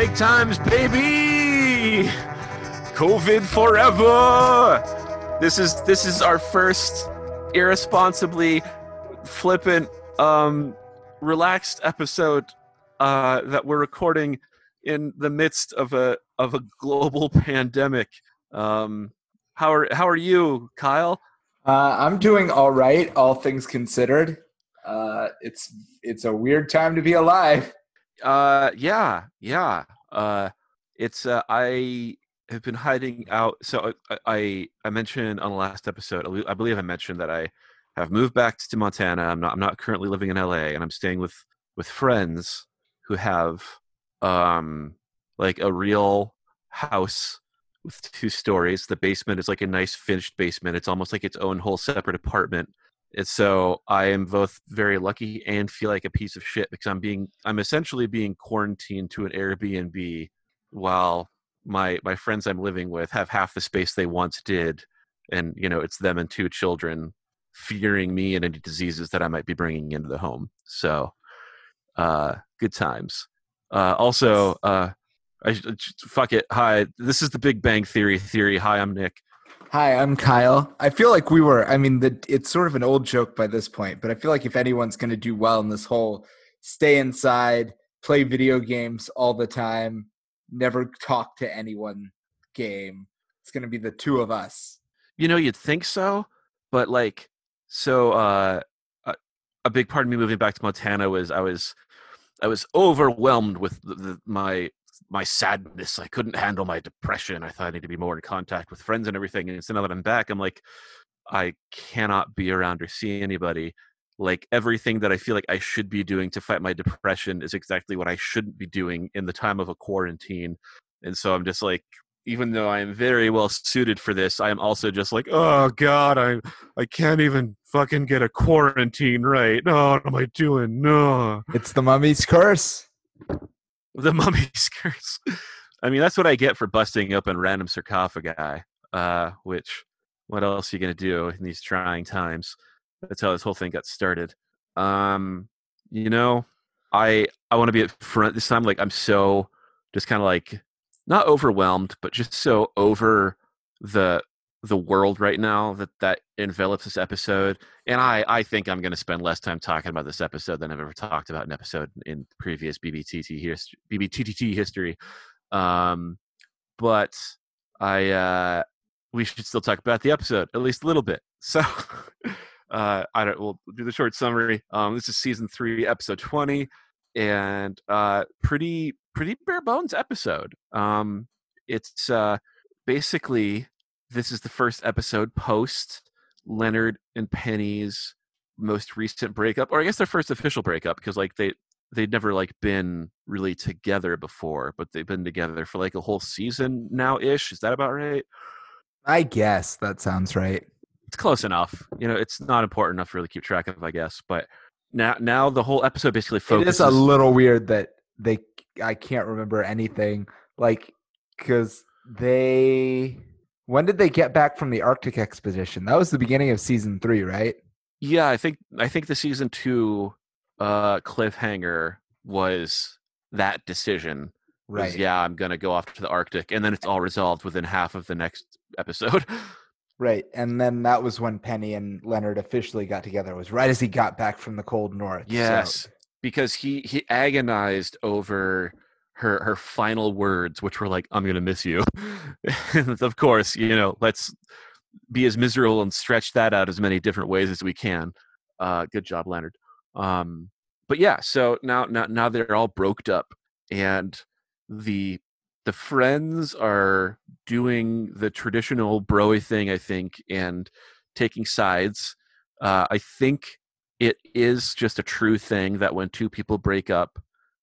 Plague times, baby! COVID forever! This is this is our first irresponsibly flippant, um, relaxed episode uh, that we're recording in the midst of a of a global pandemic. Um, how are how are you, Kyle? Uh, I'm doing all right, all things considered. Uh, it's it's a weird time to be alive. Uh, yeah, yeah. Uh, it's uh, I have been hiding out. So I, I I mentioned on the last episode. I believe I mentioned that I have moved back to Montana. I'm not I'm not currently living in LA, and I'm staying with with friends who have um like a real house with two stories. The basement is like a nice finished basement. It's almost like its own whole separate apartment. And so I am both very lucky and feel like a piece of shit because I'm being I'm essentially being quarantined to an Airbnb while my my friends I'm living with have half the space they once did and you know it's them and two children fearing me and any diseases that I might be bringing into the home. So uh good times. Uh also uh I fuck it. Hi, this is the Big Bang Theory theory. Hi, I'm Nick. Hi, I'm Kyle. I feel like we were. I mean, the, it's sort of an old joke by this point, but I feel like if anyone's going to do well in this whole stay inside, play video games all the time, never talk to anyone game, it's going to be the two of us. You know, you'd think so, but like, so uh, a, a big part of me moving back to Montana was I was I was overwhelmed with the, the, my my sadness. I couldn't handle my depression. I thought I need to be more in contact with friends and everything. And so now that I'm back, I'm like, I cannot be around or see anybody. Like everything that I feel like I should be doing to fight my depression is exactly what I shouldn't be doing in the time of a quarantine. And so I'm just like, even though I am very well suited for this, I am also just like, oh god, I I can't even fucking get a quarantine right. No, what am I doing? No. It's the mummy's curse. The mummy curse. I mean, that's what I get for busting open random sarcophagi. Uh, which, what else are you gonna do in these trying times? That's how this whole thing got started. Um, you know, I I want to be at front this time. Like, I'm so just kind of like not overwhelmed, but just so over the the world right now that that envelops this episode and i i think i'm going to spend less time talking about this episode than i've ever talked about an episode in previous bbtt history bbttt history um but i uh we should still talk about the episode at least a little bit so uh i don't we'll do the short summary um this is season three episode 20 and uh pretty pretty bare bones episode um it's uh basically this is the first episode post Leonard and Penny's most recent breakup, or I guess their first official breakup, because like they they'd never like been really together before, but they've been together for like a whole season now ish. Is that about right? I guess that sounds right. It's close enough. You know, it's not important enough to really keep track of, I guess. But now now the whole episode basically focuses. It is a little weird that they I can't remember anything like because they when did they get back from the Arctic expedition? That was the beginning of season three, right? Yeah, I think I think the season two uh, cliffhanger was that decision. Was, right. Yeah, I'm gonna go off to the Arctic, and then it's all resolved within half of the next episode. Right, and then that was when Penny and Leonard officially got together. It was right as he got back from the cold north. Yes, so. because he he agonized over her her final words, which were like, "I'm gonna miss you." of course, you know, let's be as miserable and stretch that out as many different ways as we can. Uh, good job, Leonard. Um, but yeah, so now now now they're all broked up, and the the friends are doing the traditional broy thing, I think, and taking sides. Uh, I think it is just a true thing that when two people break up,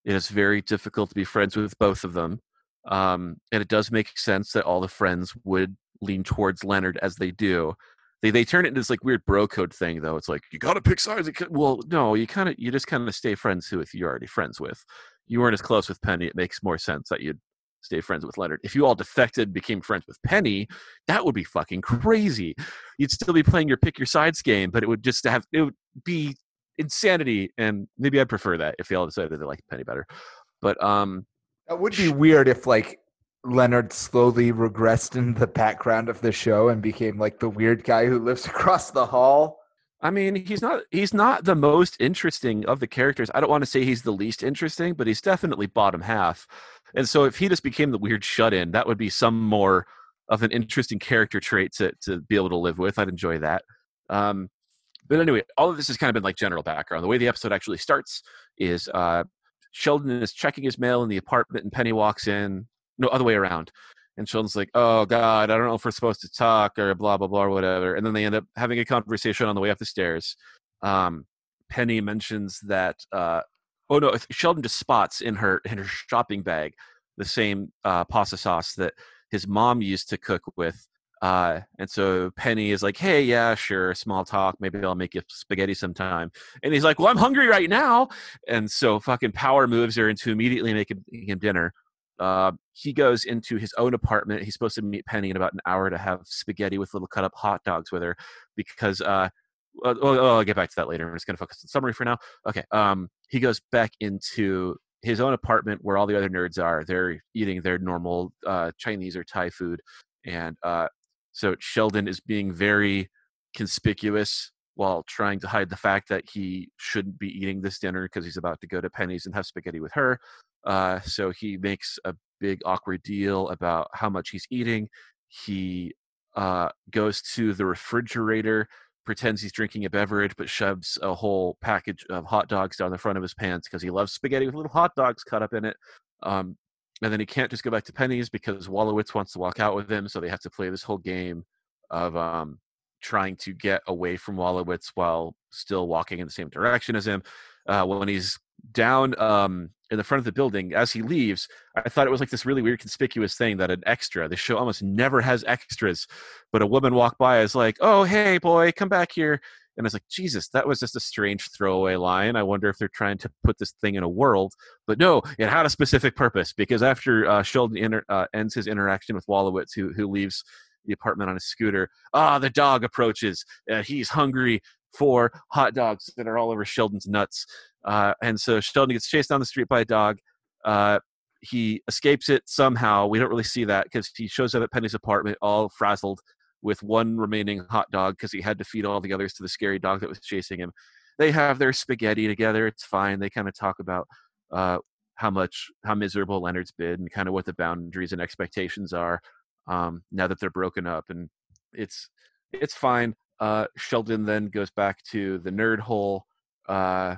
it is very difficult to be friends with both of them. Um, and it does make sense that all the friends would lean towards Leonard as they do. They they turn it into this like weird bro code thing though. It's like you gotta pick sides. Well, no, you kind of you just kind of stay friends with you're already friends with. You weren't as close with Penny. It makes more sense that you'd stay friends with Leonard. If you all defected, became friends with Penny, that would be fucking crazy. You'd still be playing your pick your sides game, but it would just have it would be insanity and maybe i prefer that if they all decided they like penny better but um That would be weird if like Leonard slowly regressed in the background of the show and became like the weird guy who lives across the hall. I mean, he's not he's not the most interesting of the characters. I don't want to say he's the least interesting, but he's definitely bottom half. And so if he just became the weird shut-in, that would be some more of an interesting character trait to to be able to live with. I'd enjoy that. Um, but anyway, all of this has kind of been like general background. The way the episode actually starts is uh, Sheldon is checking his mail in the apartment, and Penny walks in. No, other way around. And Sheldon's like, "Oh God, I don't know if we're supposed to talk or blah blah blah or whatever." And then they end up having a conversation on the way up the stairs. Um, Penny mentions that. Uh, oh no, Sheldon just spots in her in her shopping bag the same uh, pasta sauce that his mom used to cook with. Uh, and so Penny is like, "Hey, yeah, sure, small talk. Maybe I'll make you spaghetti sometime." And he's like, "Well, I'm hungry right now." And so fucking power moves her into immediately making him dinner. Uh, he goes into his own apartment. He's supposed to meet Penny in about an hour to have spaghetti with little cut up hot dogs with her because. Uh, oh, I'll get back to that later. I'm just going to focus on summary for now. Okay. Um, he goes back into his own apartment where all the other nerds are. They're eating their normal uh, Chinese or Thai food, and uh, so Sheldon is being very conspicuous while trying to hide the fact that he shouldn't be eating this dinner because he's about to go to Penny's and have spaghetti with her. Uh, so he makes a big awkward deal about how much he's eating. He uh, goes to the refrigerator, pretends he's drinking a beverage, but shoves a whole package of hot dogs down the front of his pants because he loves spaghetti with little hot dogs cut up in it. Um, and then he can't just go back to Penny's because Wolowitz wants to walk out with him, so they have to play this whole game of um, trying to get away from Wolowitz while still walking in the same direction as him. Uh, when he's down um, in the front of the building as he leaves i thought it was like this really weird conspicuous thing that an extra the show almost never has extras but a woman walked by is like oh hey boy come back here and i was like jesus that was just a strange throwaway line. I wonder if they're trying to put this thing in a world. But no it had a specific purpose because after uh, sheldon inter- uh, ends his interaction with Wolowitz, who, who leaves the apartment on a scooter ah the dog approaches. Uh, he's hungry for hot dogs that are all over sheldon's nuts. Uh, and so Sheldon gets chased down the street by a dog. Uh, he escapes it somehow. We don't really see that because he shows up at Penny's apartment all frazzled with one remaining hot dog because he had to feed all the others to the scary dog that was chasing him. They have their spaghetti together. It's fine. They kind of talk about uh, how much how miserable Leonard's been and kind of what the boundaries and expectations are um, now that they're broken up. And it's it's fine. Uh, Sheldon then goes back to the nerd hole. Uh,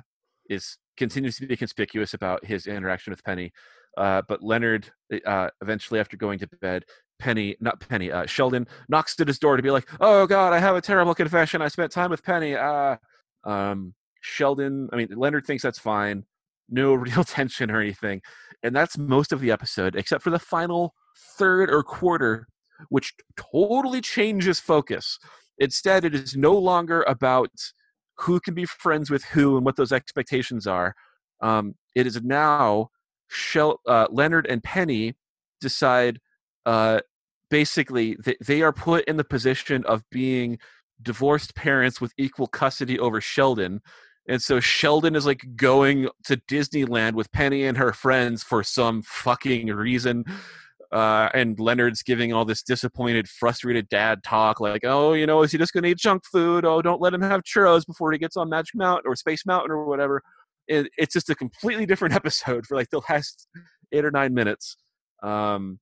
is continues to be conspicuous about his interaction with Penny. Uh, but Leonard, uh, eventually, after going to bed, Penny, not Penny, uh, Sheldon knocks at his door to be like, "Oh God, I have a terrible confession. I spent time with Penny." Uh, um, Sheldon, I mean, Leonard thinks that's fine. No real tension or anything, and that's most of the episode, except for the final third or quarter, which totally changes focus. Instead, it is no longer about who can be friends with who and what those expectations are. Um, it is now Shel- uh, Leonard and Penny decide uh, basically th- they are put in the position of being divorced parents with equal custody over Sheldon. And so Sheldon is like going to Disneyland with Penny and her friends for some fucking reason uh, and Leonard's giving all this disappointed, frustrated dad talk, like, "Oh, you know, is he just going to eat junk food? Oh, don't let him have churros before he gets on Magic Mountain or Space Mountain or whatever." It, it's just a completely different episode for like the last eight or nine minutes. Um,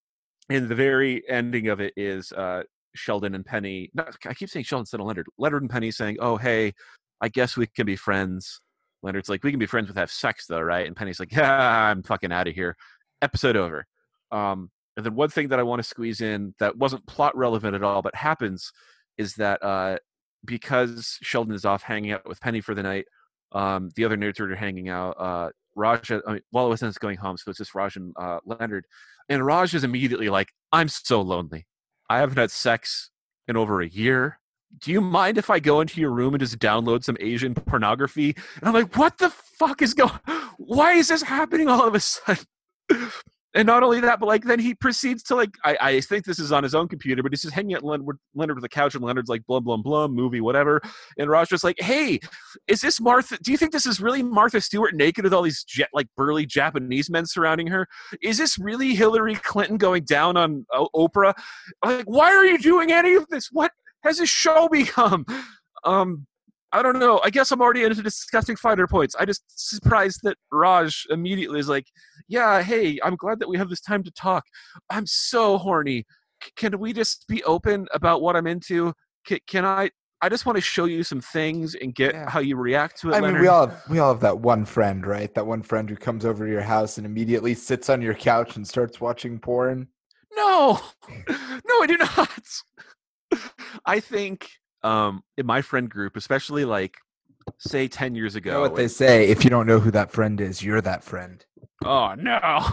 and the very ending of it is uh, Sheldon and Penny. Not, I keep saying Sheldon of Leonard. Leonard and Penny saying, "Oh, hey, I guess we can be friends." Leonard's like, "We can be friends with have sex, though, right?" And Penny's like, "Yeah, I'm fucking out of here." Episode over. Um, and then one thing that I want to squeeze in that wasn't plot relevant at all, but happens, is that uh, because Sheldon is off hanging out with Penny for the night, um, the other nerds are hanging out. Uh, Raj, I mean, Wallace is going home, so it's just Raj and uh, Leonard. And Raj is immediately like, "I'm so lonely. I haven't had sex in over a year. Do you mind if I go into your room and just download some Asian pornography?" And I'm like, "What the fuck is going? Why is this happening all of a sudden?" And not only that, but like then he proceeds to like I, I think this is on his own computer, but he's just hanging at Leonard, Leonard with the couch, and Leonard's like blah blah blah movie whatever, and Raj just like, hey, is this Martha? Do you think this is really Martha Stewart naked with all these jet, like burly Japanese men surrounding her? Is this really Hillary Clinton going down on uh, Oprah? Like, why are you doing any of this? What has this show become? Um, I don't know. I guess I'm already into discussing fighter points. I just surprised that Raj immediately is like, "Yeah, hey, I'm glad that we have this time to talk. I'm so horny. C- can we just be open about what I'm into? C- can I? I just want to show you some things and get Yeah. how you react to it. I mean, we all have, we all have that one friend, right? That one friend who comes over to your house and immediately sits on your couch and starts watching porn. No, no, I do not. I think um, in my friend group, especially like say ten years ago, You know what they say? If you don't know who that friend is, you're that friend. oh no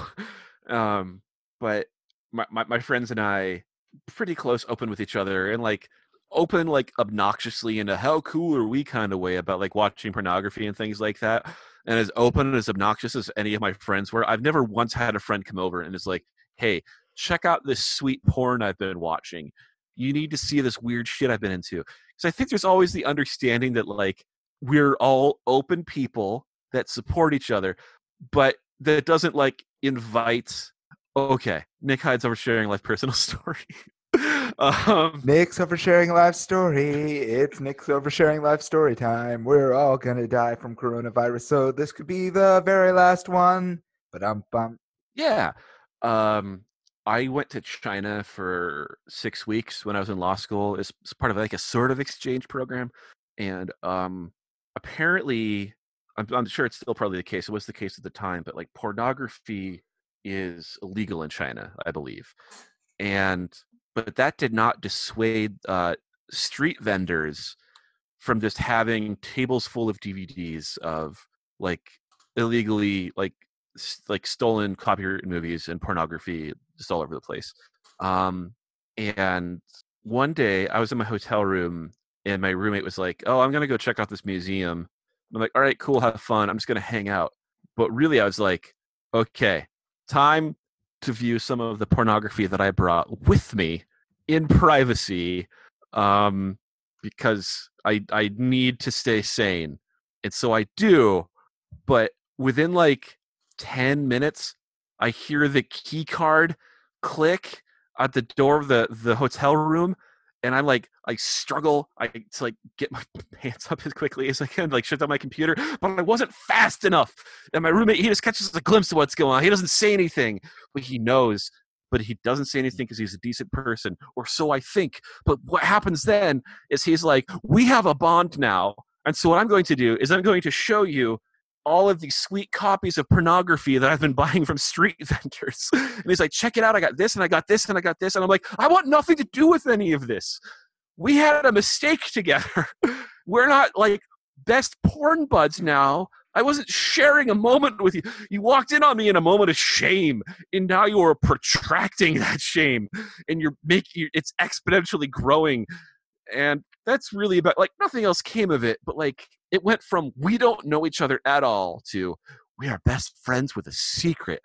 um but my, my my friends and i pretty close open with each other and like open like obnoxiously in a how cool are we kind of way about like watching pornography and things like that and as open and as obnoxious as any of my friends were i've never once had a friend come over and is like hey check out this sweet porn i've been watching you need to see this weird shit i've been into because i think there's always the understanding that like we're all open people that support each other but that doesn't like invite okay nick hides over sharing life personal story um Nick's oversharing life story. It's Nick's oversharing life story time. We're all gonna die from coronavirus, so this could be the very last one. But um bum. yeah um i went to china for six weeks when i was in law school It's, part of like a sort of exchange program and um apparently I'm, I'm sure it's still probably the case it was the case at the time but like pornography is illegal in china i believe and but that did not dissuade uh, street vendors from just having tables full of DVDs of like illegally like like stolen copyrighted movies and pornography just all over the place. Um, and one day I was in my hotel room and my roommate was like, "Oh, I'm gonna go check out this museum." I'm like, "All right, cool, have fun. I'm just gonna hang out." But really, I was like, "Okay, time to view some of the pornography that I brought with me in privacy, um, because I I need to stay sane, and so I do. But within like ten minutes, I hear the key card click at the door of the the hotel room. And I'm like, I struggle, I to like get my pants up as quickly as I can, like shut down my computer, but I wasn't fast enough. And my roommate, he just catches a glimpse of what's going on. He doesn't say anything, but he knows. But he doesn't say anything because he's a decent person, or so I think. But what happens then is he's like, "We have a bond now, and so what I'm going to do is I'm going to show you all of these sweet copies of pornography that I've been buying from street vendors." and he's like, "Check it out! I got this, and I got this, and I got this." And I'm like, "I want nothing to do with any of this. We had a mistake together. We're not like best porn buds now." I wasn't sharing a moment with you. You walked in on me in a moment of shame, and now you are protracting that shame, and you're making it's exponentially growing. And that's really about like nothing else came of it, but like it went from we don't know each other at all to we are best friends with a secret.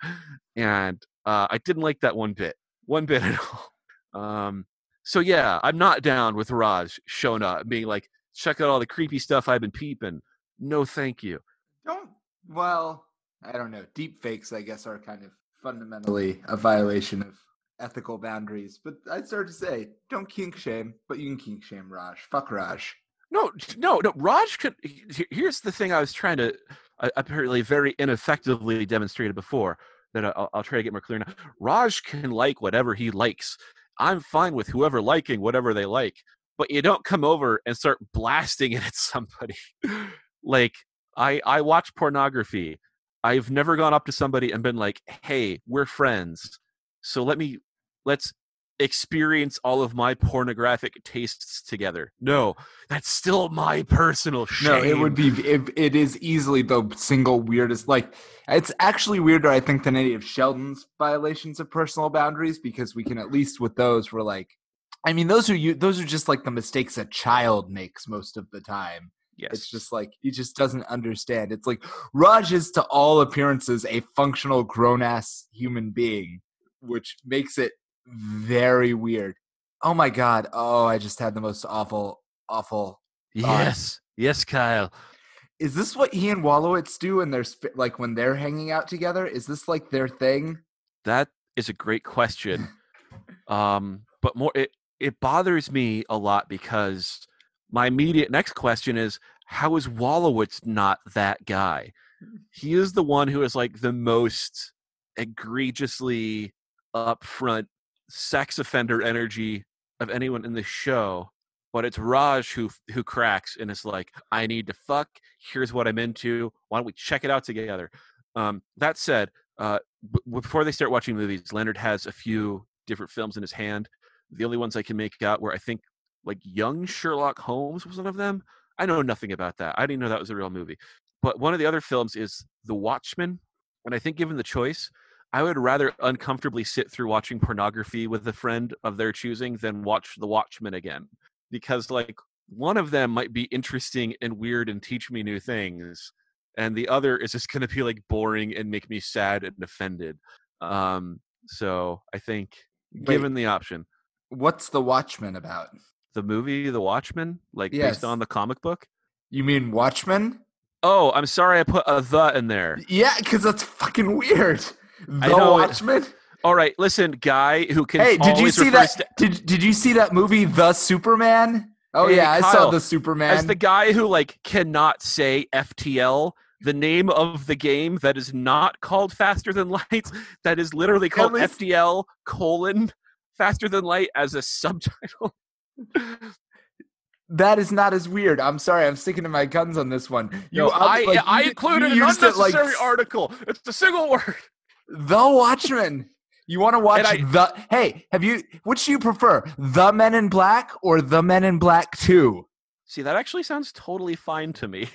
And uh, I didn't like that one bit, one bit at all. Um, so yeah, I'm not down with Raj showing up being like, check out all the creepy stuff I've been peeping. No, thank you. Don't. Well, I don't know. Deep fakes, I guess, are kind of fundamentally a violation of ethical boundaries. But I'd start to say, don't kink shame, but you can kink shame Raj. Fuck Raj. No, no, no. Raj could. Here's the thing I was trying to uh, apparently very ineffectively demonstrated before that I'll, I'll try to get more clear now. Raj can like whatever he likes. I'm fine with whoever liking whatever they like, but you don't come over and start blasting it at somebody. like I, I watch pornography. I've never gone up to somebody and been like, "Hey, we're friends, so let me let's experience all of my pornographic tastes together." No, that's still my personal shame. No, it would be. It, it is easily the single weirdest. Like, it's actually weirder, I think, than any of Sheldon's violations of personal boundaries because we can at least with those we're like, I mean, those are you. Those are just like the mistakes a child makes most of the time. Yes. It's just like he just doesn't understand. It's like Raj is to all appearances a functional grown ass human being, which makes it very weird. Oh my god. Oh, I just had the most awful, awful. yes. Yes, Kyle. Is this what he and Wolowitz do when they're sp- like when they're hanging out together? Is this like their thing? That is a great question. um, but more it it bothers me a lot because my immediate next question is how is Wolowitz not that guy? He is the one who is like the most egregiously upfront sex offender energy of anyone in the show. But it's Raj who who cracks and is like, I need to fuck. Here's what I'm into. Why don't we check it out together? Um, that said, uh, b- before they start watching movies, Leonard has a few different films in his hand. The only ones I can make out were I think like Young Sherlock Holmes was one of them. I know nothing about that. I didn't know that was a real movie. But one of the other films is The Watchmen, and I think given the choice, I would rather uncomfortably sit through watching pornography with a friend of their choosing than watch The Watchmen again because like one of them might be interesting and weird and teach me new things and the other is just going to be like boring and make me sad and offended um so i think given the option What's the Watchmen about? the movie the watchmen like Yes. based on the comic book You mean Watchmen? oh i'm sorry i put a the in there Yeah, because that's fucking weird. The Watchmen. all right listen guy who can Hey, did you see that? to- Did Did you see that movie, The Superman? Oh Hey, yeah, I saw the Superman. as the guy who like cannot say ftl the name of the game that is not called faster than light that is literally called least- ftl colon faster than light as a subtitle that is not as weird. I'm sorry, I'm sticking to my guns on this one. You, No, I, like, I you- included you an used it, like, unnecessary article. It's a single word. The Watchmen. You want to watch I- the? Hey, have you? Which do you prefer, The Men in Black or The Men in Black Two? See, that actually sounds totally fine to me.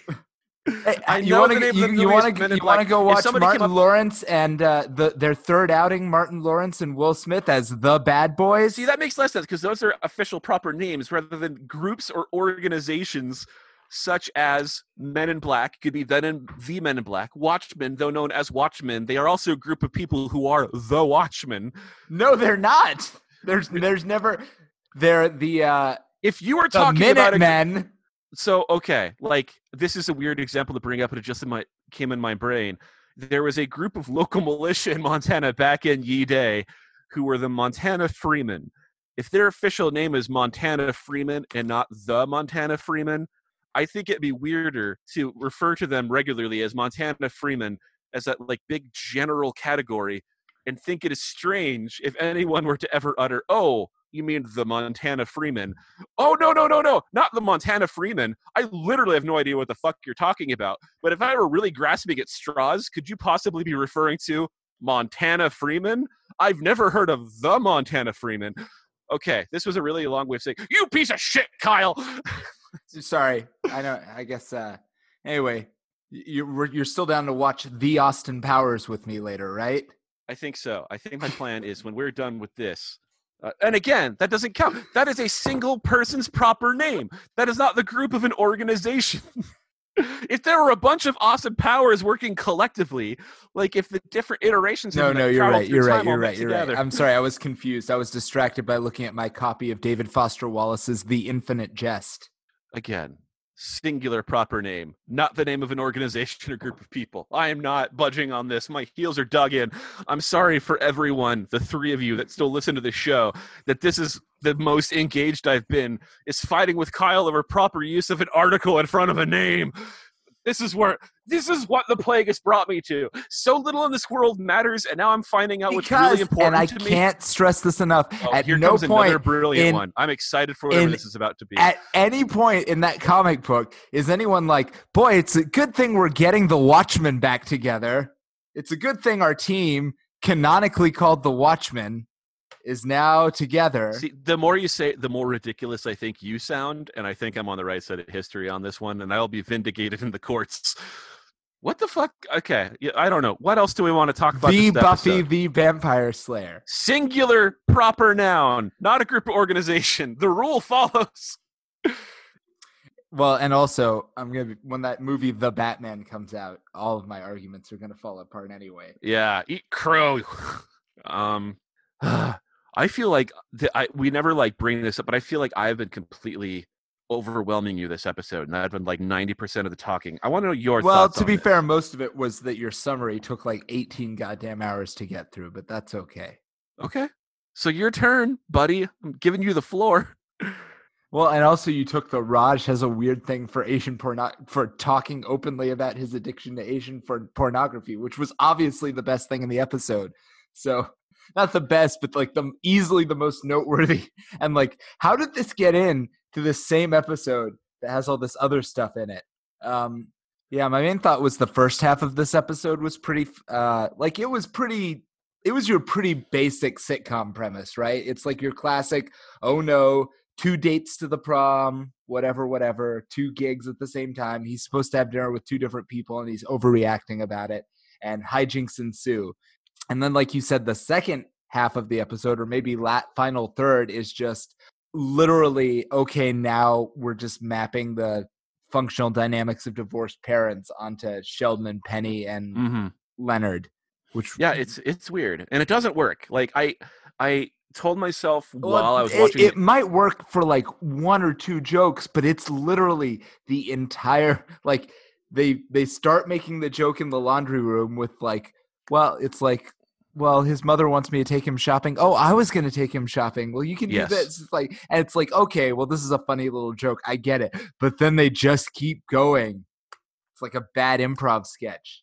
Hey, I you want to you, you want to you want to go watch Martin up- Lawrence and uh, the their third outing, Martin Lawrence and Will Smith as the bad boys. See, that makes less sense because those are official proper names rather than groups or organizations such as Men in Black, could be then in the Men in Black, Watchmen, though known as Watchmen. They are also a group of people who are the Watchmen. No, they're not. There's there's never they're the uh If you were talking about a, Minutemen. so okay, like this is a weird example to bring up, but it just in my came in my brain. There was a group of local militia in Montana back in Ye Day who were the Montana Freemen. If their official name is Montana Freemen and not the Montana Freemen, I think it'd be weirder to refer to them regularly as Montana Freemen as that like big general category and think it is strange if anyone were to ever utter, "Oh, you mean the Montana Freemen?" Oh no, no, no, no, not the Montana Freemen. I literally have no idea what the fuck you're talking about. But if I were really grasping at straws, could you possibly be referring to Montana Freemen? I've never heard of the Montana Freemen. Okay, this was a really long way of saying, "You piece of shit, Kyle." Sorry, I know. I guess. uh Anyway, you're you're still down to watch the Austin Powers with me later, right? I think so. I think my plan is when we're done with this. Uh, and again, that doesn't count. That is a single person's proper name. That is not the group of an organization. if there were a bunch of awesome powers working collectively, like if the different iterations No, no, you're right. You're right. You're right. You're right. together- I'm sorry. I was confused. I was distracted by looking at my copy of David Foster Wallace's The Infinite Jest. Again singular proper name not the name of an organization or group of people. I am not budging on this. My heels are dug in. I'm sorry for everyone the three of you that still listen to the show that this is the most engaged i've been is fighting with kyle over proper use of an article in front of a name this is where this is what the plague has brought me to so little in this world matters and now i'm finding out what's really important and I can't stress this enough. Oh, at here no comes another brilliant in- one i'm excited for whatever in- this is about to be at any point in that comic book, is anyone like, boy, it's a good thing we're getting the Watchmen back together. It's a good thing our team, canonically called the Watchmen, is now together. See, the more you say, the more ridiculous I think you sound, and I think I'm on the right side of history on this one, and I'll be vindicated in the courts. What the fuck? Okay, yeah, I don't know. What else do we want to talk about? the Buffy episode? the Vampire Slayer. singular proper noun, not a group organization. The rule follows. Well, and also, I'm gonna be, when that movie The Batman comes out, all of my arguments are gonna fall apart anyway. Yeah, eat crow. um, I feel like the, I we never like bring this up, but I feel like I've been completely overwhelming you this episode, and I've been like ninety percent of the talking. I want to know your Well, to be it. fair, most of it was that your summary took like 18 goddamn hours to get through, but that's okay. okay. So your turn, buddy. I'm giving you the floor. Well, and also you took the Raj has a weird thing for Asian porno for talking openly about his addiction to Asian for pornography, which was obviously the best thing in the episode. So not the best, but like the easily the most noteworthy. And like, how did this get in to the same episode that has all this other stuff in it? Um, yeah, my main thought was the first half of this episode was pretty, uh, like it was pretty. It was your pretty basic sitcom premise, right? It's like your classic, oh no, two dates to the prom, whatever, whatever, two gigs at the same time. He's supposed to have dinner with two different people and he's overreacting about it, and hijinks ensue. And then, like you said, the second half of the episode, or maybe lat final third, is just literally okay. Now we're just mapping the functional dynamics of divorced parents onto Sheldon and Penny and Mm-hmm. Leonard, which Yeah, it's it's weird, and it doesn't work. Like I I told myself Well, while I was it, watching it might work for like one or two jokes, but it's literally the entire like they they start making the joke in the laundry room with like, well, it's like, well, his mother wants me to take him shopping. Oh, I was gonna take him shopping. Well, you can Yes. do this. It's like, and it's like, okay, well, this is a funny little joke. I get it, but then they just keep going. It's like a bad improv sketch.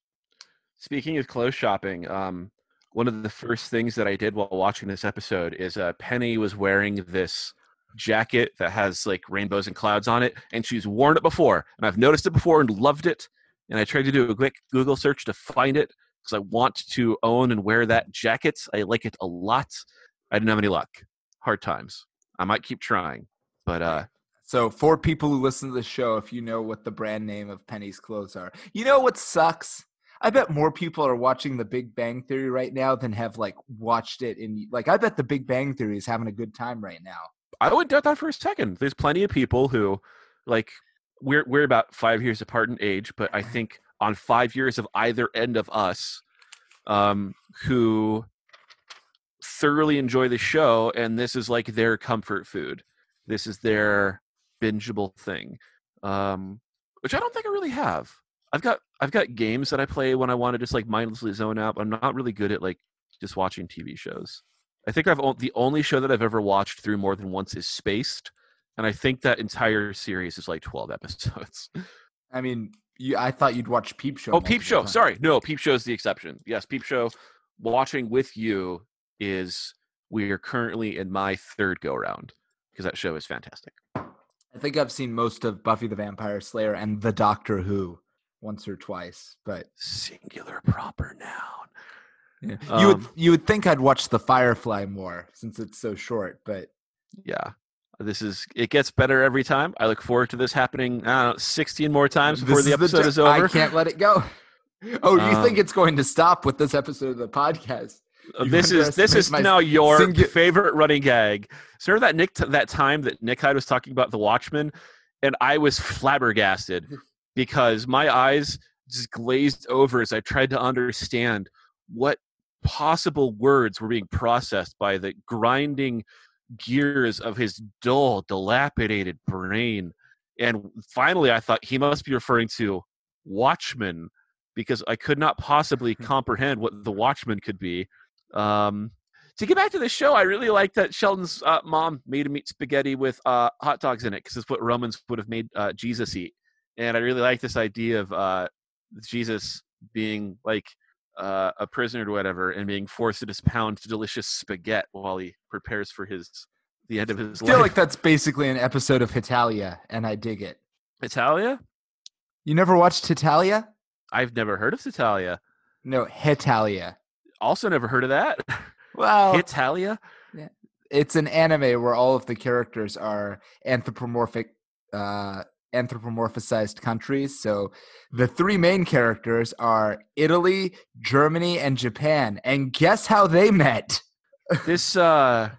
Speaking of clothes shopping, um, one of the first things that I did while watching this episode is uh, Penny was wearing this jacket that has like rainbows and clouds on it, and she's worn it before, and I've noticed it before and loved it. And I tried to do a quick Google search to find it because I want to own and wear that jacket. I like it a lot. I didn't have any luck. Hard times. I might keep trying, but uh, So, for people who listen to the show, if you know what the brand name of Penny's clothes are, you know what sucks? I bet more people are watching The Big Bang Theory right now than have like watched it in like I bet The Big Bang Theory is having a good time right now. I would doubt that for a second. There's plenty of people who, like, we're we're about five years apart in age, but I think on five years of either end of us, um, who thoroughly enjoy the show, and this is like their comfort food. This is their bingeable thing, um, which I don't think I really have. I've got I've got games that I play when I want to just like mindlessly zone out. I'm not really good at like just watching TV shows. I think I've the only show that I've ever watched through more than once is Spaced, and I think that entire series is like 12 episodes. I mean, you, I thought you'd watch Peep Show. oh, Peep Show. times. Sorry, no, Peep Show is the exception. Yes, Peep Show. Watching with you is we are currently in my third go round because that show is fantastic. I think I've seen most of Buffy the Vampire Slayer and The Doctor Who once or twice, but Singular proper noun. yeah. you would Um, you would think I'd watch The Firefly more since it's so short, but Yeah. This is it gets better every time. I look forward to this happening. I don't know, 16 more times before This the is episode is over. I can't let it go. Oh, you think Um, it's going to stop with this episode of the podcast? You this is this is now your singu- favorite running gag. So remember that Nick that time that Nick Hyde was talking about the Watchmen, and I was flabbergasted because my eyes just glazed over as I tried to understand what possible words were being processed by the grinding gears of his dull, dilapidated brain. And finally, I thought he must be referring to Watchmen because I could not possibly comprehend what the Watchmen could be. Um, to get back to the show, I really like that Sheldon's uh, mom made him eat spaghetti with uh, hot dogs in it because it's what Romans would have made uh, Jesus eat. And I really like this idea of uh, Jesus being like uh, a prisoner or whatever and being forced to just pound delicious spaghetti while he prepares for his the end of his life. I feel life. like that's basically an episode of Hetalia, and I dig it. Italia? You never watched Hetalia? I've never heard of Italia. No, Hetalia. Also, never heard of that. Well, Italia? it's an anime where all of the characters are anthropomorphic uh anthropomorphized countries so the three main characters are italy germany and japan and guess how they met This uh,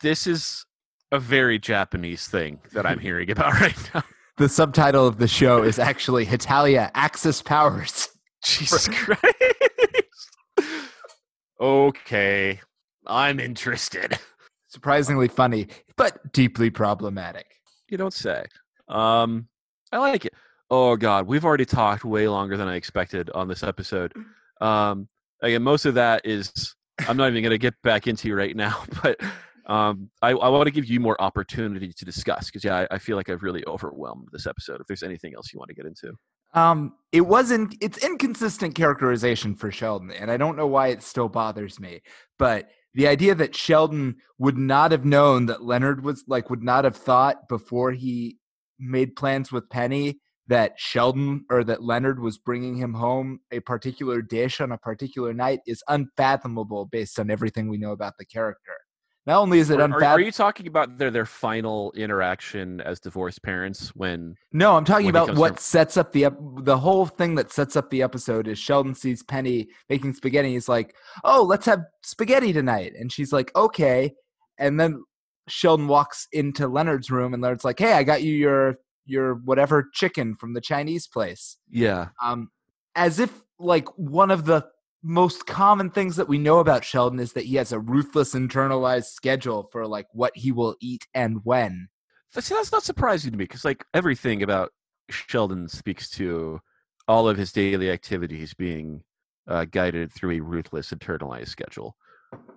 this is a very Japanese thing that I'm hearing about right now. the subtitle of the show is actually Hetalia Axis Powers. Jesus Christ. okay, I'm interested. Surprisingly funny, but deeply problematic. You don't say. Um, I like it. Oh God, we've already talked way longer than I expected on this episode. Um, again, most of that is I'm not even going to get back into right now, but um, I, I want to give you more opportunity to discuss because yeah, I, I, feel like I've really overwhelmed this episode. If there's anything else you want to get into, um, it wasn't. It's inconsistent characterization for Sheldon, and I don't know why it still bothers me. But the idea that Sheldon would not have known that Leonard was like would not have thought before he made plans with Penny that Sheldon or that Leonard was bringing him home a particular dish on a particular night is unfathomable based on everything we know about the character. Not only is it unfathomable. Are, are, you talking about their their final interaction as divorced parents when? No, I'm talking about what from... sets up the the whole thing that sets up the episode is Sheldon sees Penny making spaghetti. He's like, "Oh, let's have spaghetti tonight," and she's like, "Okay," and then Sheldon walks into Leonard's room, and Leonard's like, "Hey, I got you your your whatever chicken from the Chinese place." Yeah. Um, as if like one of the most common things that we know about Sheldon is that he has a ruthless internalized schedule for like what he will eat and when. See, that's not surprising to me because like everything about Sheldon speaks to all of his daily activities being uh, guided through a ruthless internalized schedule.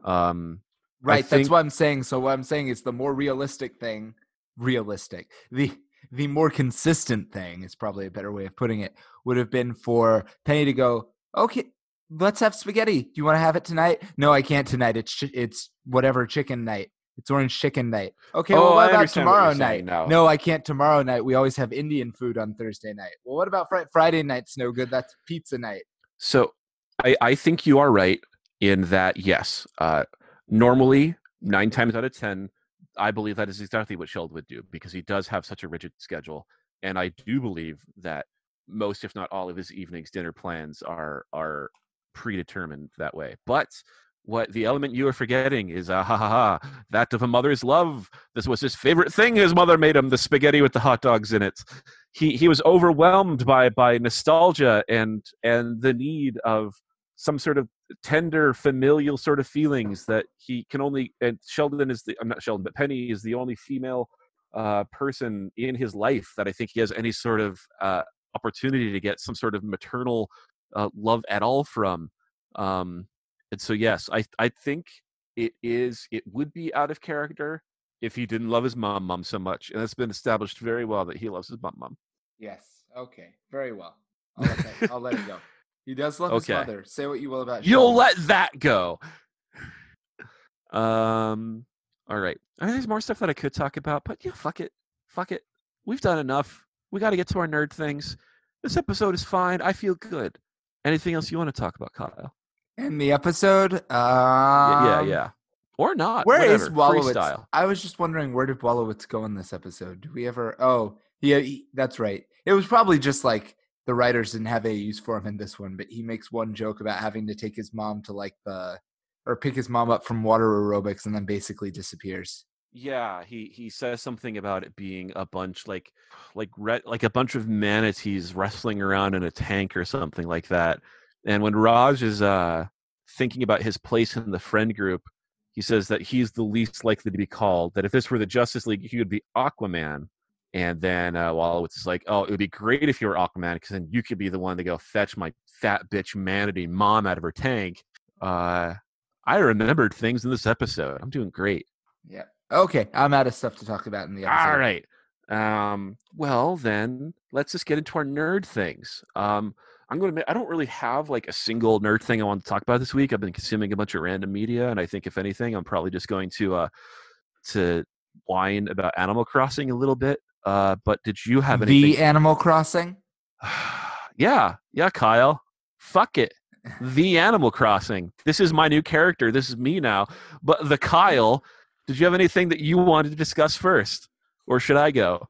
Um, right. Think, that's what I'm saying. So what I'm saying is the more realistic thing, realistic. The the more consistent thing is probably a better way of putting it. Would have been for Penny to go, okay, let's have spaghetti. Do you want to have it tonight? No, I can't tonight. It's it's whatever chicken night. It's orange chicken night. Okay, well, oh, what about tomorrow what night? No. no, I can't tomorrow night. We always have Indian food on Thursday night. Well, what about fr- Friday night's no good. That's pizza night. So I, I think you are right in that, yes. Uh, normally, nine times out of 10, I believe that is exactly what Sheldon would do because he does have such a rigid schedule. And I do believe that most, if not all, of his evenings dinner plans are are predetermined that way. But what the element you are forgetting is ah ha ha ha that of a mother's love. This was his favorite thing. His mother made him the spaghetti with the hot dogs in it. He he was overwhelmed by by nostalgia and and the need of some sort of tender familial sort of feelings that he can only and Sheldon is the I'm not Sheldon but Penny is the only female uh, person in his life that I think he has any sort of uh, opportunity to get some sort of maternal uh, love at all from. Um, and so, yes, I I think it is. It would be out of character if he didn't love his mom mom so much, and it's been established very well that he loves his mom mom. Yes. Okay. Very well. I'll let, that, I'll let it go. He does love okay. his mother. Say what you will about. You'll let that go. Um. All right. I mean, there's more stuff that I could talk about, but yeah, fuck it. Fuck it. We've done enough. We got to get to our nerd things. This episode is fine. I feel good. Anything else you want to talk about, Kyle? In the episode? Um, yeah, yeah, yeah. Or not. Where whatever. is Wolowitz? Freestyle. I was just wondering where did Wolowitz go in this episode? Do we ever? Oh, yeah, he, that's right. It was probably just like the writers didn't have a use for him in this one, but he makes one joke about having to take his mom to like the or pick his mom up from water aerobics and then basically disappears. Yeah, he he says something about it being a bunch like like re- like a bunch of manatees wrestling around in a tank or something like that. And when Raj is uh thinking about his place in the friend group, he says that he's the least likely to be called. That if this were the Justice League, he would be Aquaman. And then uh, Wolowitz is like, "Oh, it would be great if you were Aquaman, because then you could be the one to go fetch my fat bitch manatee mom out of her tank." Uh, I remembered things in this episode. I'm doing great. Yeah. Okay, I'm out of stuff to talk about in the episode. All right. Um, well, then let's just get into our nerd things. Um, I'm going to admit I don't really have like a single nerd thing I want to talk about this week. I've been consuming a bunch of random media, and I think if anything, I'm probably just going to uh, to whine about Animal Crossing a little bit. Uh, but did you have anything? The Animal Crossing? yeah, yeah, Kyle. Fuck it. The Animal Crossing. This is my new character. This is me now. But the Kyle did you have anything that you wanted to discuss first, or should I go?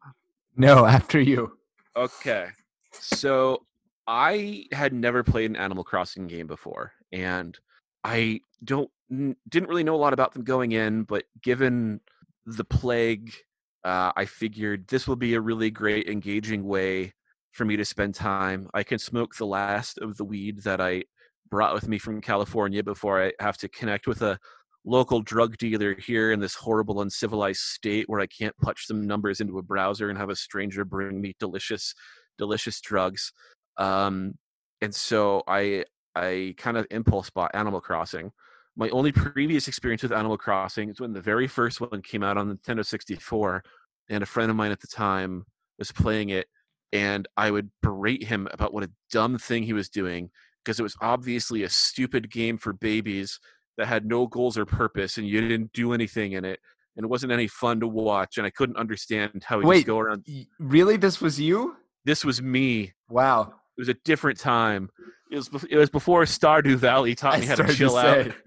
No, after you. Okay. So I had never played an Animal Crossing game before, and I don't didn't really know a lot about them going in. But given the plague uh, I figured this will be a really great, engaging way for me to spend time. I can smoke the last of the weed that I brought with me from California before I have to connect with a local drug dealer here in this horrible uncivilized state where I can't punch some numbers into a browser and have a stranger bring me delicious, delicious drugs. Um, and so I I kind of impulse bought Animal Crossing. My only previous experience with Animal Crossing is when the very first one came out on the Nintendo 64, and a friend of mine at the time was playing it, and I would berate him about what a dumb thing he was doing because it was obviously a stupid game for babies that had no goals or purpose, and you didn't do anything in it, and it wasn't any fun to watch, and I couldn't understand how he Wait, just go around. Really, this was you? This was me. Wow. It was a different time. It was it was before Stardew Valley taught me how to started to chill out.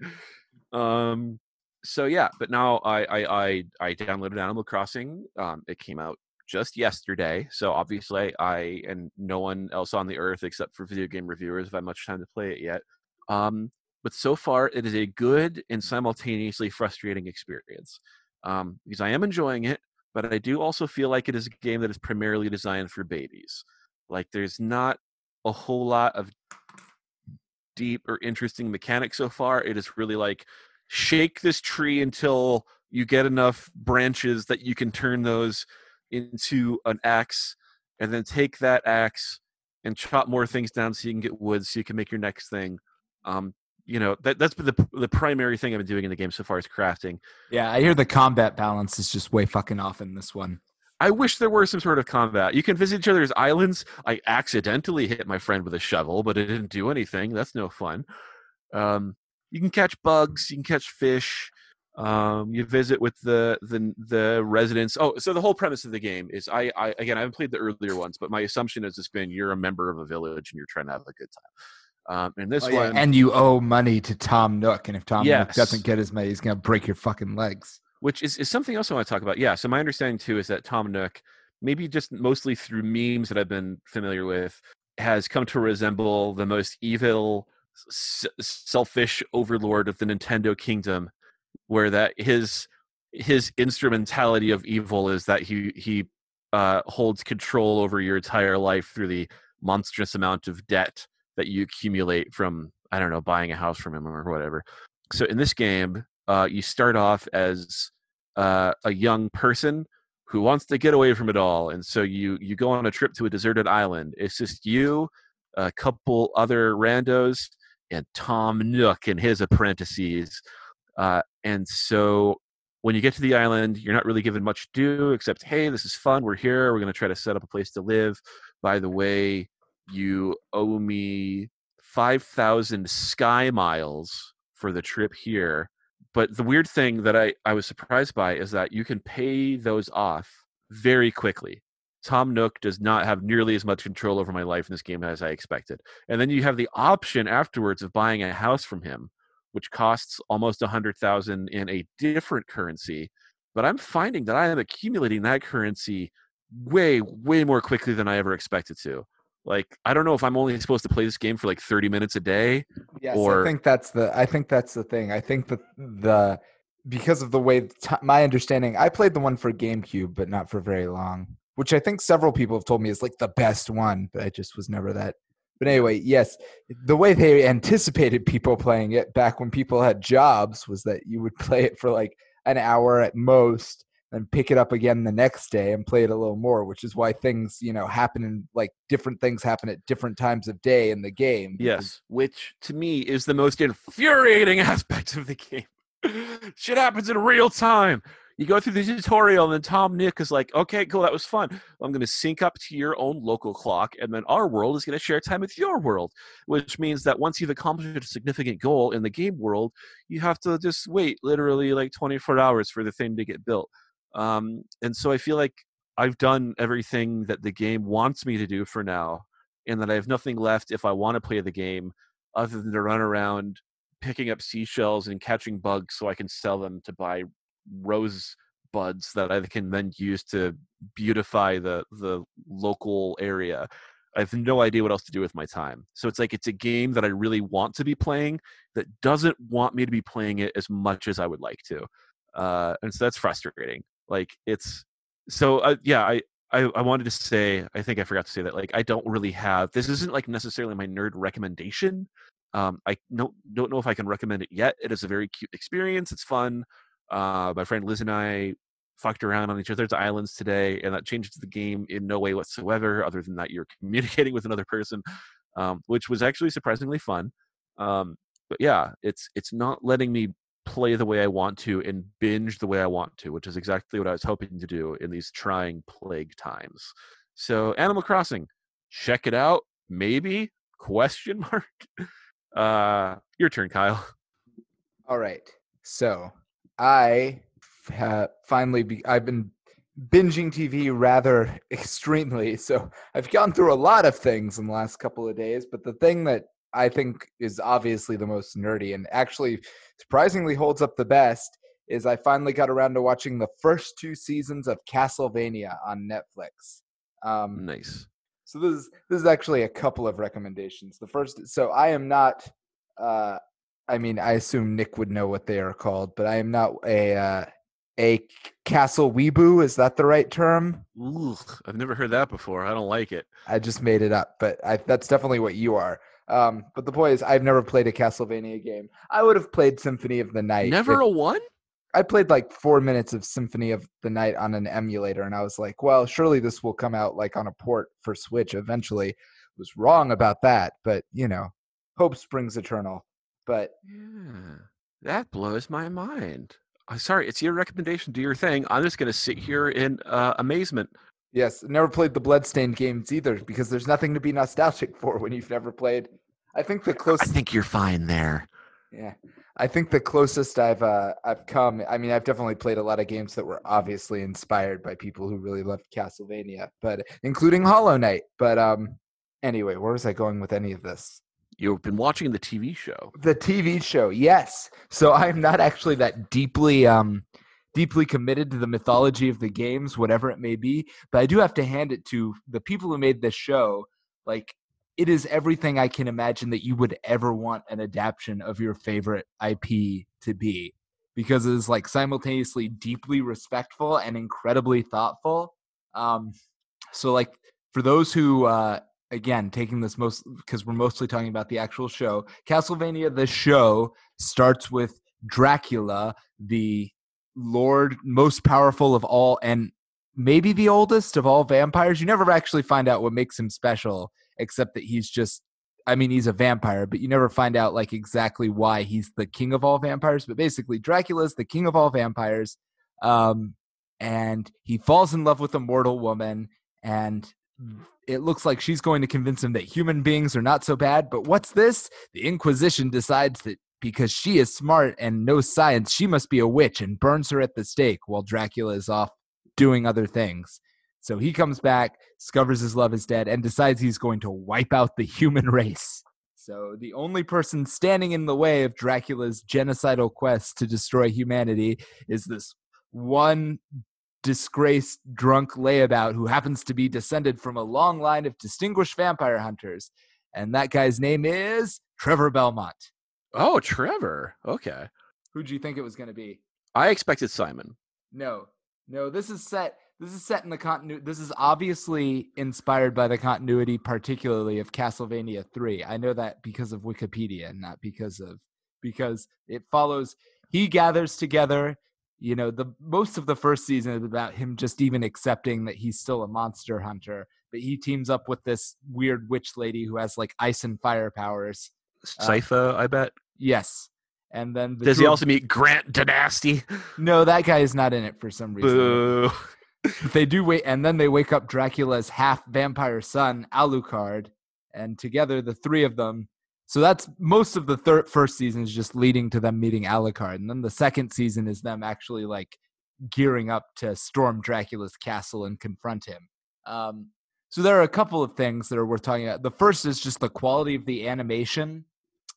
Um, so yeah, but now I I I, I downloaded Animal Crossing. Um, it came out just yesterday, so obviously I and no one else on the earth except for video game reviewers have had much time to play it yet. Um, but so far it is a good and simultaneously frustrating experience um, because I am enjoying it, but I do also feel like it is a game that is primarily designed for babies. Like there's not a whole lot of deep or interesting mechanic so far. It is really like shake this tree until you get enough branches that you can turn those into an axe, and then take that axe and chop more things down so you can get wood so you can make your next thing. Um, you know that that's been the the primary thing I've been doing in the game so far is crafting. Yeah, I hear the combat balance is just way fucking off in this one. I wish there were some sort of combat. You can visit each other's islands. I accidentally hit my friend with a shovel, but it didn't do anything. That's no fun. Um, you can catch bugs. You can catch fish. Um, you visit with the the the residents. Oh, so the whole premise of the game is I, I again I haven't played the earlier ones, but my assumption has just been you're a member of a village and you're trying to have a good time. Um, and this Oh, yeah, one, And you owe money to Tom Nook, and if Tom Nook doesn't get his money, he's gonna break your fucking legs. Which is, is something else I want to talk about. Yeah. So my understanding too is that Tom Nook, maybe just mostly through memes that I've been familiar with, has come to resemble the most evil, s- selfish overlord of the Nintendo kingdom, where that his his instrumentality of evil is that he he uh, holds control over your entire life through the monstrous amount of debt that you accumulate from I don't know buying a house from him or whatever. So in this game, uh, you start off as uh, a young person who wants to get away from it all, and so you you go on a trip to a deserted island. It's just you, a couple other randos, and Tom Nook and his apprentices. Uh, and so when you get to the island, you're not really given much do except, hey, this is fun. We're here. We're going to try to set up a place to live. By the way, you owe me 5,000 sky miles for the trip here. But the weird thing that I, I was surprised by is that you can pay those off very quickly. Tom Nook does not have nearly as much control over my life in this game as I expected. And then you have the option afterwards of buying a house from him, which costs almost a hundred thousand in a different currency. But I'm finding that I am accumulating that currency way, way more quickly than I ever expected to. Like, I don't know if I'm only supposed to play this game for like 30 minutes a day. Yes, Or- I think that's the. I think that's the thing. I think that the because of the way the ti- my understanding, I played the one for GameCube, but not for very long. Which I think several people have told me is like the best one, but I just was never that. But anyway, yes, the way they anticipated people playing it back when people had jobs was that you would play it for like an hour at most, and pick it up again the next day and play it a little more. Which is why things, you know, happen in like different things happen at different times of day in the game. Yes, which to me is the most infuriating aspect of the game. Shit happens in real time. You go through the tutorial, and then Tom Nook is like, "Okay, cool, that was fun. I'm going to sync up to your own local clock, and then our world is going to share time with your world." Which means that once you've accomplished a significant goal in the game world, you have to just wait literally like 24 hours for the thing to get built. Um, and so I feel like I've done everything that the game wants me to do for now, and that I have nothing left if I want to play the game other than to run around picking up seashells and catching bugs so I can sell them to buy rose buds that I can then use to beautify the the local area. I have no idea what else to do with my time. So it's like it's a game that I really want to be playing that doesn't want me to be playing it as much as I would like to. Uh, and so that's frustrating. Like it's so uh, yeah, I, I I wanted to say I think I forgot to say that like I don't really have this isn't like necessarily my nerd recommendation. Um, I don't don't know if I can recommend it yet. It is a very cute experience. It's fun. Uh, my friend Liz and I fucked around on each other's islands today, and that changes the game in no way whatsoever, other than that you're communicating with another person, um, which was actually surprisingly fun. Um, but yeah, it's it's not letting me play the way I want to and binge the way I want to, which is exactly what I was hoping to do in these trying plague times. So Animal Crossing, check it out. Maybe question mark. Uh, your turn, Kyle. All right. So I have finally be, I've been binging TV rather extremely. So I've gone through a lot of things in the last couple of days, but the thing that I think is obviously the most nerdy and actually surprisingly holds up the best is I finally got around to watching the first two seasons of Castlevania on Netflix. Um, nice. So this is this is actually a couple of recommendations. The first, so I am not. Uh, I mean, I assume Nick would know what they are called, but I am not a uh, a castle weeboo. Is that the right term? Ooh, I've never heard that before. I don't like it. I just made it up, but I, that's definitely what you are. Um, but the point is, I've never played a Castlevania game. I would have played Symphony of the Night. Never a one? I played like four minutes of Symphony of the Night on an emulator, and I was like, well, surely this will come out like on a port for Switch eventually. Was wrong about that, but you know, hope springs eternal. But yeah, that blows my mind. I'm sorry, it's your recommendation. Do your thing. I'm just going to sit here in uh, amazement. Yes, never played the Bloodstained games either because there's nothing to be nostalgic for when you've never played. I think the closest. I think you're fine there. Yeah, I think the closest I've uh, I've come. I mean, I've definitely played a lot of games that were obviously inspired by people who really loved Castlevania, but including Hollow Knight. But um, anyway, where was I going with any of this? You've been watching the TV show. The TV show, yes. So I'm not actually that deeply um deeply committed to the mythology of the games, whatever it may be. But I do have to hand it to the people who made this show. Like it is everything I can imagine that you would ever want an adaptation of your favorite IP to be because it is like simultaneously deeply respectful and incredibly thoughtful. Um, so like for those who uh, again taking this most because we're mostly talking about the actual show, Castlevania the show starts with Dracula, the lord most powerful of all and maybe the oldest of all vampires. You never actually find out what makes him special except that he's just I mean, he's a vampire, but you never find out like exactly why he's the king of all vampires. But basically, Dracula's the king of all vampires, um, and he falls in love with a mortal woman, and it looks like she's going to convince him that human beings are not so bad. But what's this? The Inquisition decides that because she is smart and knows science, she must be a witch and burns her at the stake while Dracula is off doing other things. So he comes back, discovers his love is dead, and decides he's going to wipe out the human race. So the only person standing in the way of Dracula's genocidal quest to destroy humanity is this one disgraced drunk layabout who happens to be descended from a long line of distinguished vampire hunters. And that guy's name is Trevor Belmont. Oh, Trevor. Okay. Who'd you think it was going to be? I expected Simon. No. No, this is set this is set in the continuity. This is obviously inspired by the continuity, particularly of Castlevania 3. I know that because of Wikipedia, not because of because it follows. He gathers together. You know, the most of the first season is about him just even accepting that he's still a monster hunter. But he teams up with this weird witch lady who has like ice and fire powers. Sypha, uh, I bet. Yes. And then the does he also meet Grant Danasty? No, that guy is not in it for some reason. Boo they do wait, and then they wake up Dracula's half vampire son, Alucard, and together the three of them. So that's most of the third first season is just leading to them meeting Alucard, and then the second season is them actually like gearing up to storm Dracula's castle and confront him. Um, so there are a couple of things that are worth talking about. The first is just the quality of the animation.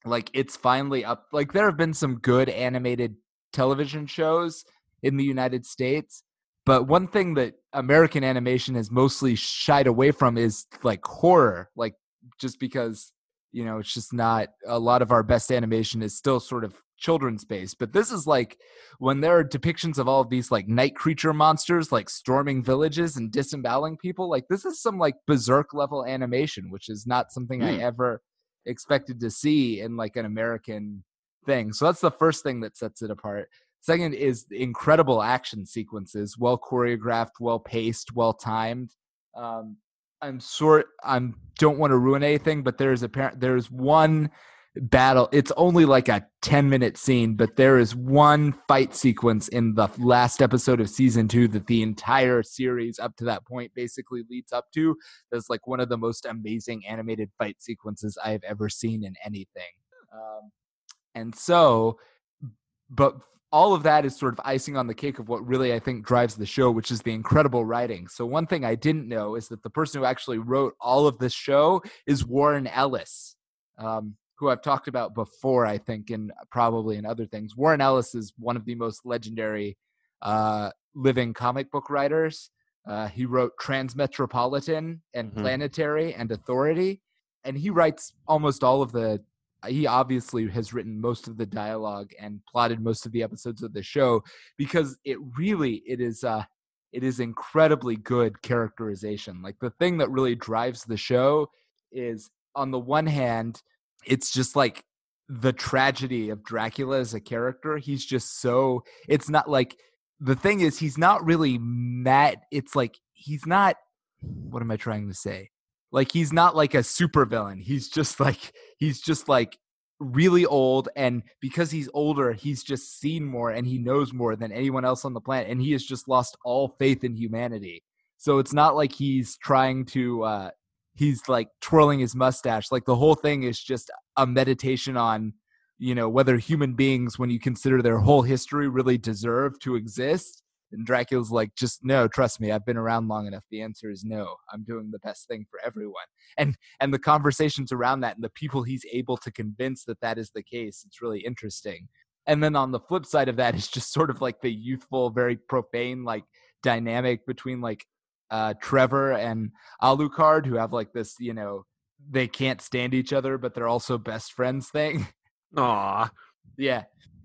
Like it's finally up. Like there have been some good animated television shows in the United States, but one thing that American animation has mostly shied away from is like horror, like just because you know it's just not a lot of our best animation is still sort of children's space. But this is like when there are depictions of all of these like night creature monsters like storming villages and disemboweling people. Like this is some like berserk level animation, which is not something mm. I hmm. ever expected to see in like an American thing. So that's the first thing that sets it apart. Second is incredible action sequences, well choreographed, well paced, well timed. Um, I'm sort I'm don't want to ruin anything, but there's apparent there's one battle. It's only like a 10 minute scene, but there is one fight sequence in the last episode of season two that the entire series up to that point basically leads up to. That's like one of the most amazing animated fight sequences I have ever seen in anything. Um, and so, but all of that is sort of icing on the cake of what really I think drives the show, which is the incredible writing. So, one thing I didn't know is that the person who actually wrote all of this show is Warren Ellis, um, who I've talked about before, I think, and probably in other things. Warren Ellis is one of the most legendary uh, living comic book writers. Uh, he wrote Transmetropolitan and mm-hmm. Planetary and Authority, and he writes almost all of the he obviously has written most of the dialogue and plotted most of the episodes of the show because it really it is uh it is incredibly good characterization like the thing that really drives the show is on the one hand it's just like the tragedy of dracula as a character he's just so it's not like the thing is he's not really mad it's like he's not what am i trying to say like he's not like a supervillain. He's just like he's just like really old and because he's older he's just seen more and he knows more than anyone else on the planet and he has just lost all faith in humanity so it's not like he's trying to uh he's like twirling his mustache like the whole thing is just a meditation on you know whether human beings when you consider their whole history really deserve to exist and Dracula's like, just no, trust me, I've been around long enough. The answer is no. I'm doing the best thing for everyone. And and the conversations around that and the people he's able to convince that that is the case, it's really interesting. And then on the flip side of that is just sort of like the youthful, very profane like dynamic between like uh Trevor and Alucard who have like this, you know, they can't stand each other, but they're also best friends thing. Aw. Yeah.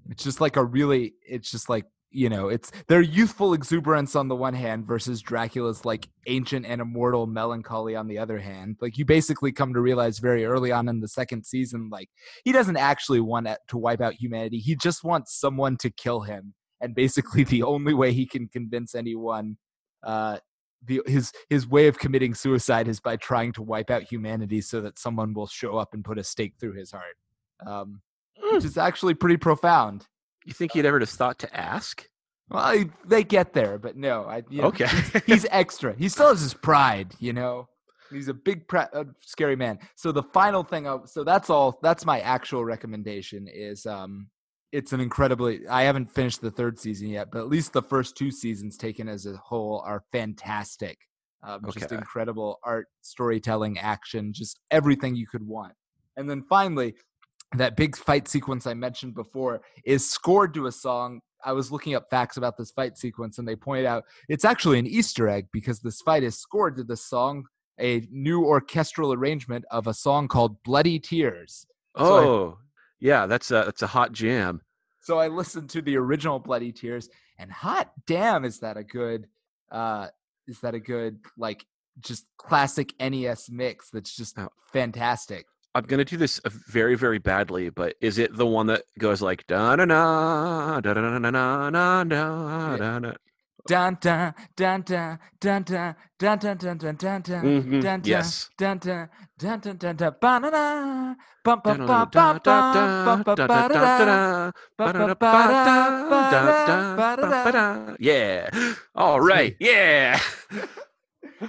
It's just like a really it's just like you know it's their youthful exuberance on the one hand versus dracula's like ancient and immortal melancholy on the other hand like you basically come to realize very early on in the second season like he doesn't actually want to wipe out humanity he just wants someone to kill him and basically the only way he can convince anyone uh the, his his way of committing suicide is by trying to wipe out humanity so that someone will show up and put a stake through his heart um, mm. which is actually pretty profound you think he'd ever just thought to ask? Well, I, they get there, but no. I, you know, okay. he's, he's, extra. He still has his pride, you know. He's a big, pra- uh, scary man. So the final thing, I, so that's all. That's my actual recommendation. Is um, it's an incredibly. I haven't finished the third season yet, but at least the first two seasons taken as a whole are fantastic. Um, okay. Just incredible art, storytelling, action, just everything you could want. And then finally, that big fight sequence I mentioned before is scored to a song. I was looking up facts about this fight sequence, and they pointed out it's actually an Easter egg because this fight is scored to the song, a new orchestral arrangement of a song called "Bloody Tears." Oh, so yeah, that's a that's a hot jam. So I listened to the original Bloody Tears, and hot damn, is that a good uh, is that a good like just classic NES mix that's just oh. fantastic. I'm gonna do this uh, very very badly, but is it the one that goes like da na na da na na na na na na? Dun dun dun dun dun dun dun dun dun dun dun dun dun yes dun dun dun dun dun dun banana bum bum bum bum bum bum yeah all right yeah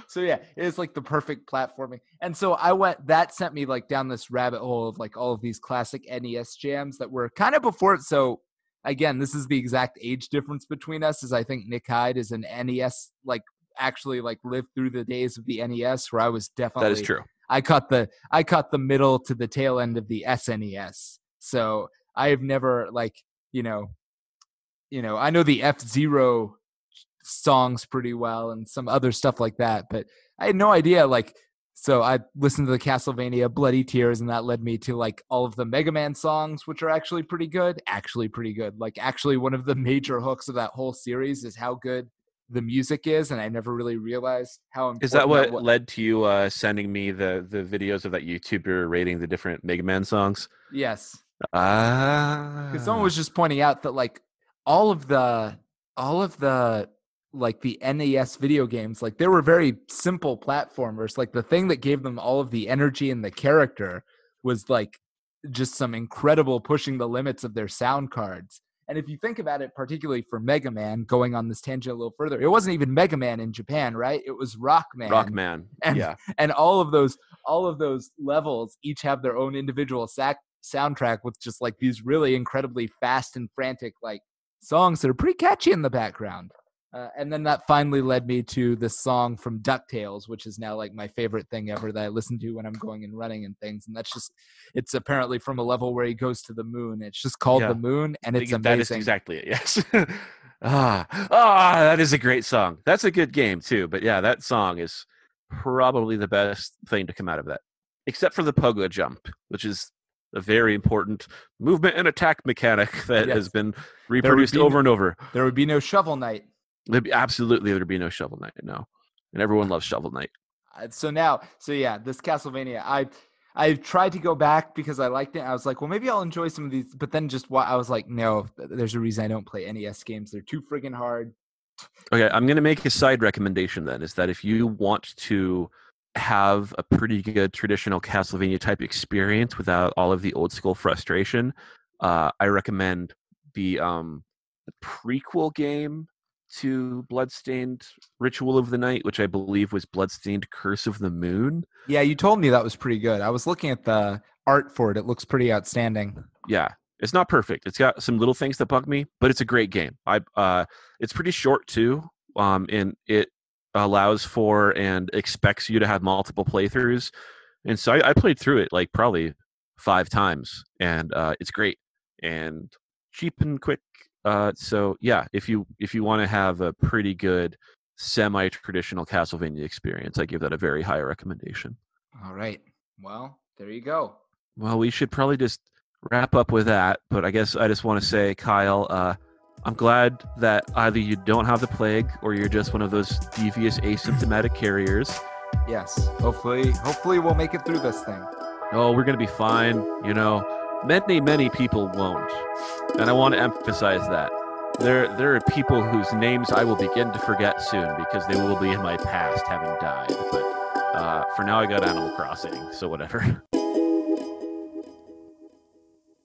so yeah, it's like the perfect platforming. And so I went that sent me like down this rabbit hole of like all of these classic NES jams that were kind of before it. So again, this is the exact age difference between us. Is I think Nick Hyde is an NES like actually like lived through the days of the NES where I was definitely That is true. I caught the I caught the middle to the tail end of the SNES. So I've never like, you know, you know, I know the F Zero songs pretty well and some other stuff like that. But I had no idea like so I listened to the Castlevania Bloody Tears, and that led me to like all of the Mega Man songs, which are actually pretty good. Actually, pretty good. Like, actually, one of the major hooks of that whole series is how good the music is, and I never really realized how important Is that what was. led to you uh, sending me the the videos of that YouTuber rating the different Mega Man songs? Yes, Ah, because someone was just pointing out that like all of the all of the like the NES video games, like they were very simple platformers. Like the thing that gave them all of the energy and the character was like just some incredible pushing the limits of their sound cards. And if you think about it, particularly for Mega Man, going on this tangent a little further, it wasn't even Mega Man in Japan, right? It was Rockman. Rockman. And- yeah, and all of those all of those levels each have their own individual sac- soundtrack with just like these really incredibly fast and frantic like songs that are pretty catchy in the background uh, and then that finally led me to the song from ducktales which is now like my favorite thing ever that i listen to when i'm going and running and things and that's just it's apparently from a level where he goes to the moon it's just called Yeah. the moon and it's amazing. that is exactly it. Yes. ah, ah, that is a great song. That's a good game too. But yeah, that song is probably the best thing to come out of that, except for the pogo jump, which is a very important movement and attack mechanic that Yes. has been reproduced be- over and over. there would be no shovel knight There'd be, absolutely, there'd be no Shovel Knight. No, and everyone loves Shovel Knight. Uh, so now so yeah this castlevania i i tried to go back because i liked it i was like well maybe i'll enjoy some of these but then just wa- i was like no there's a reason i don't play nes games they're too friggin' hard Okay, I'm going to make a side recommendation then is that if you want to have a pretty good traditional Castlevania type experience without all of the old school frustration, uh, I recommend the um, the prequel game to Bloodstained Ritual of the Night, which I believe was Bloodstained Curse of the Moon. yeah you told me that was pretty good i was looking at the art for it it looks pretty outstanding Yeah, it's not perfect. It's got some little things that bug me, but it's a great game. I uh, it's pretty short too, um, and it allows for and expects you to have multiple playthroughs. And so I, I played through it like probably five times, and uh, it's great and cheap and quick. Uh, so yeah, if you if you want to have a pretty good semi-traditional Castlevania experience, I give that a very high recommendation. all right well there you go Well, we should probably just wrap up with that. But I guess I just want to say, Kyle, uh, I'm glad that either you don't have the plague or you're just one of those devious asymptomatic carriers. yes hopefully hopefully we'll make it through this thing Oh, we're going to be fine. You know, many, many people won't. And I want to emphasize that. There, there are people whose names I will begin to forget soon because they will be in my past having died. But uh, for now, I got Animal Crossing, so whatever.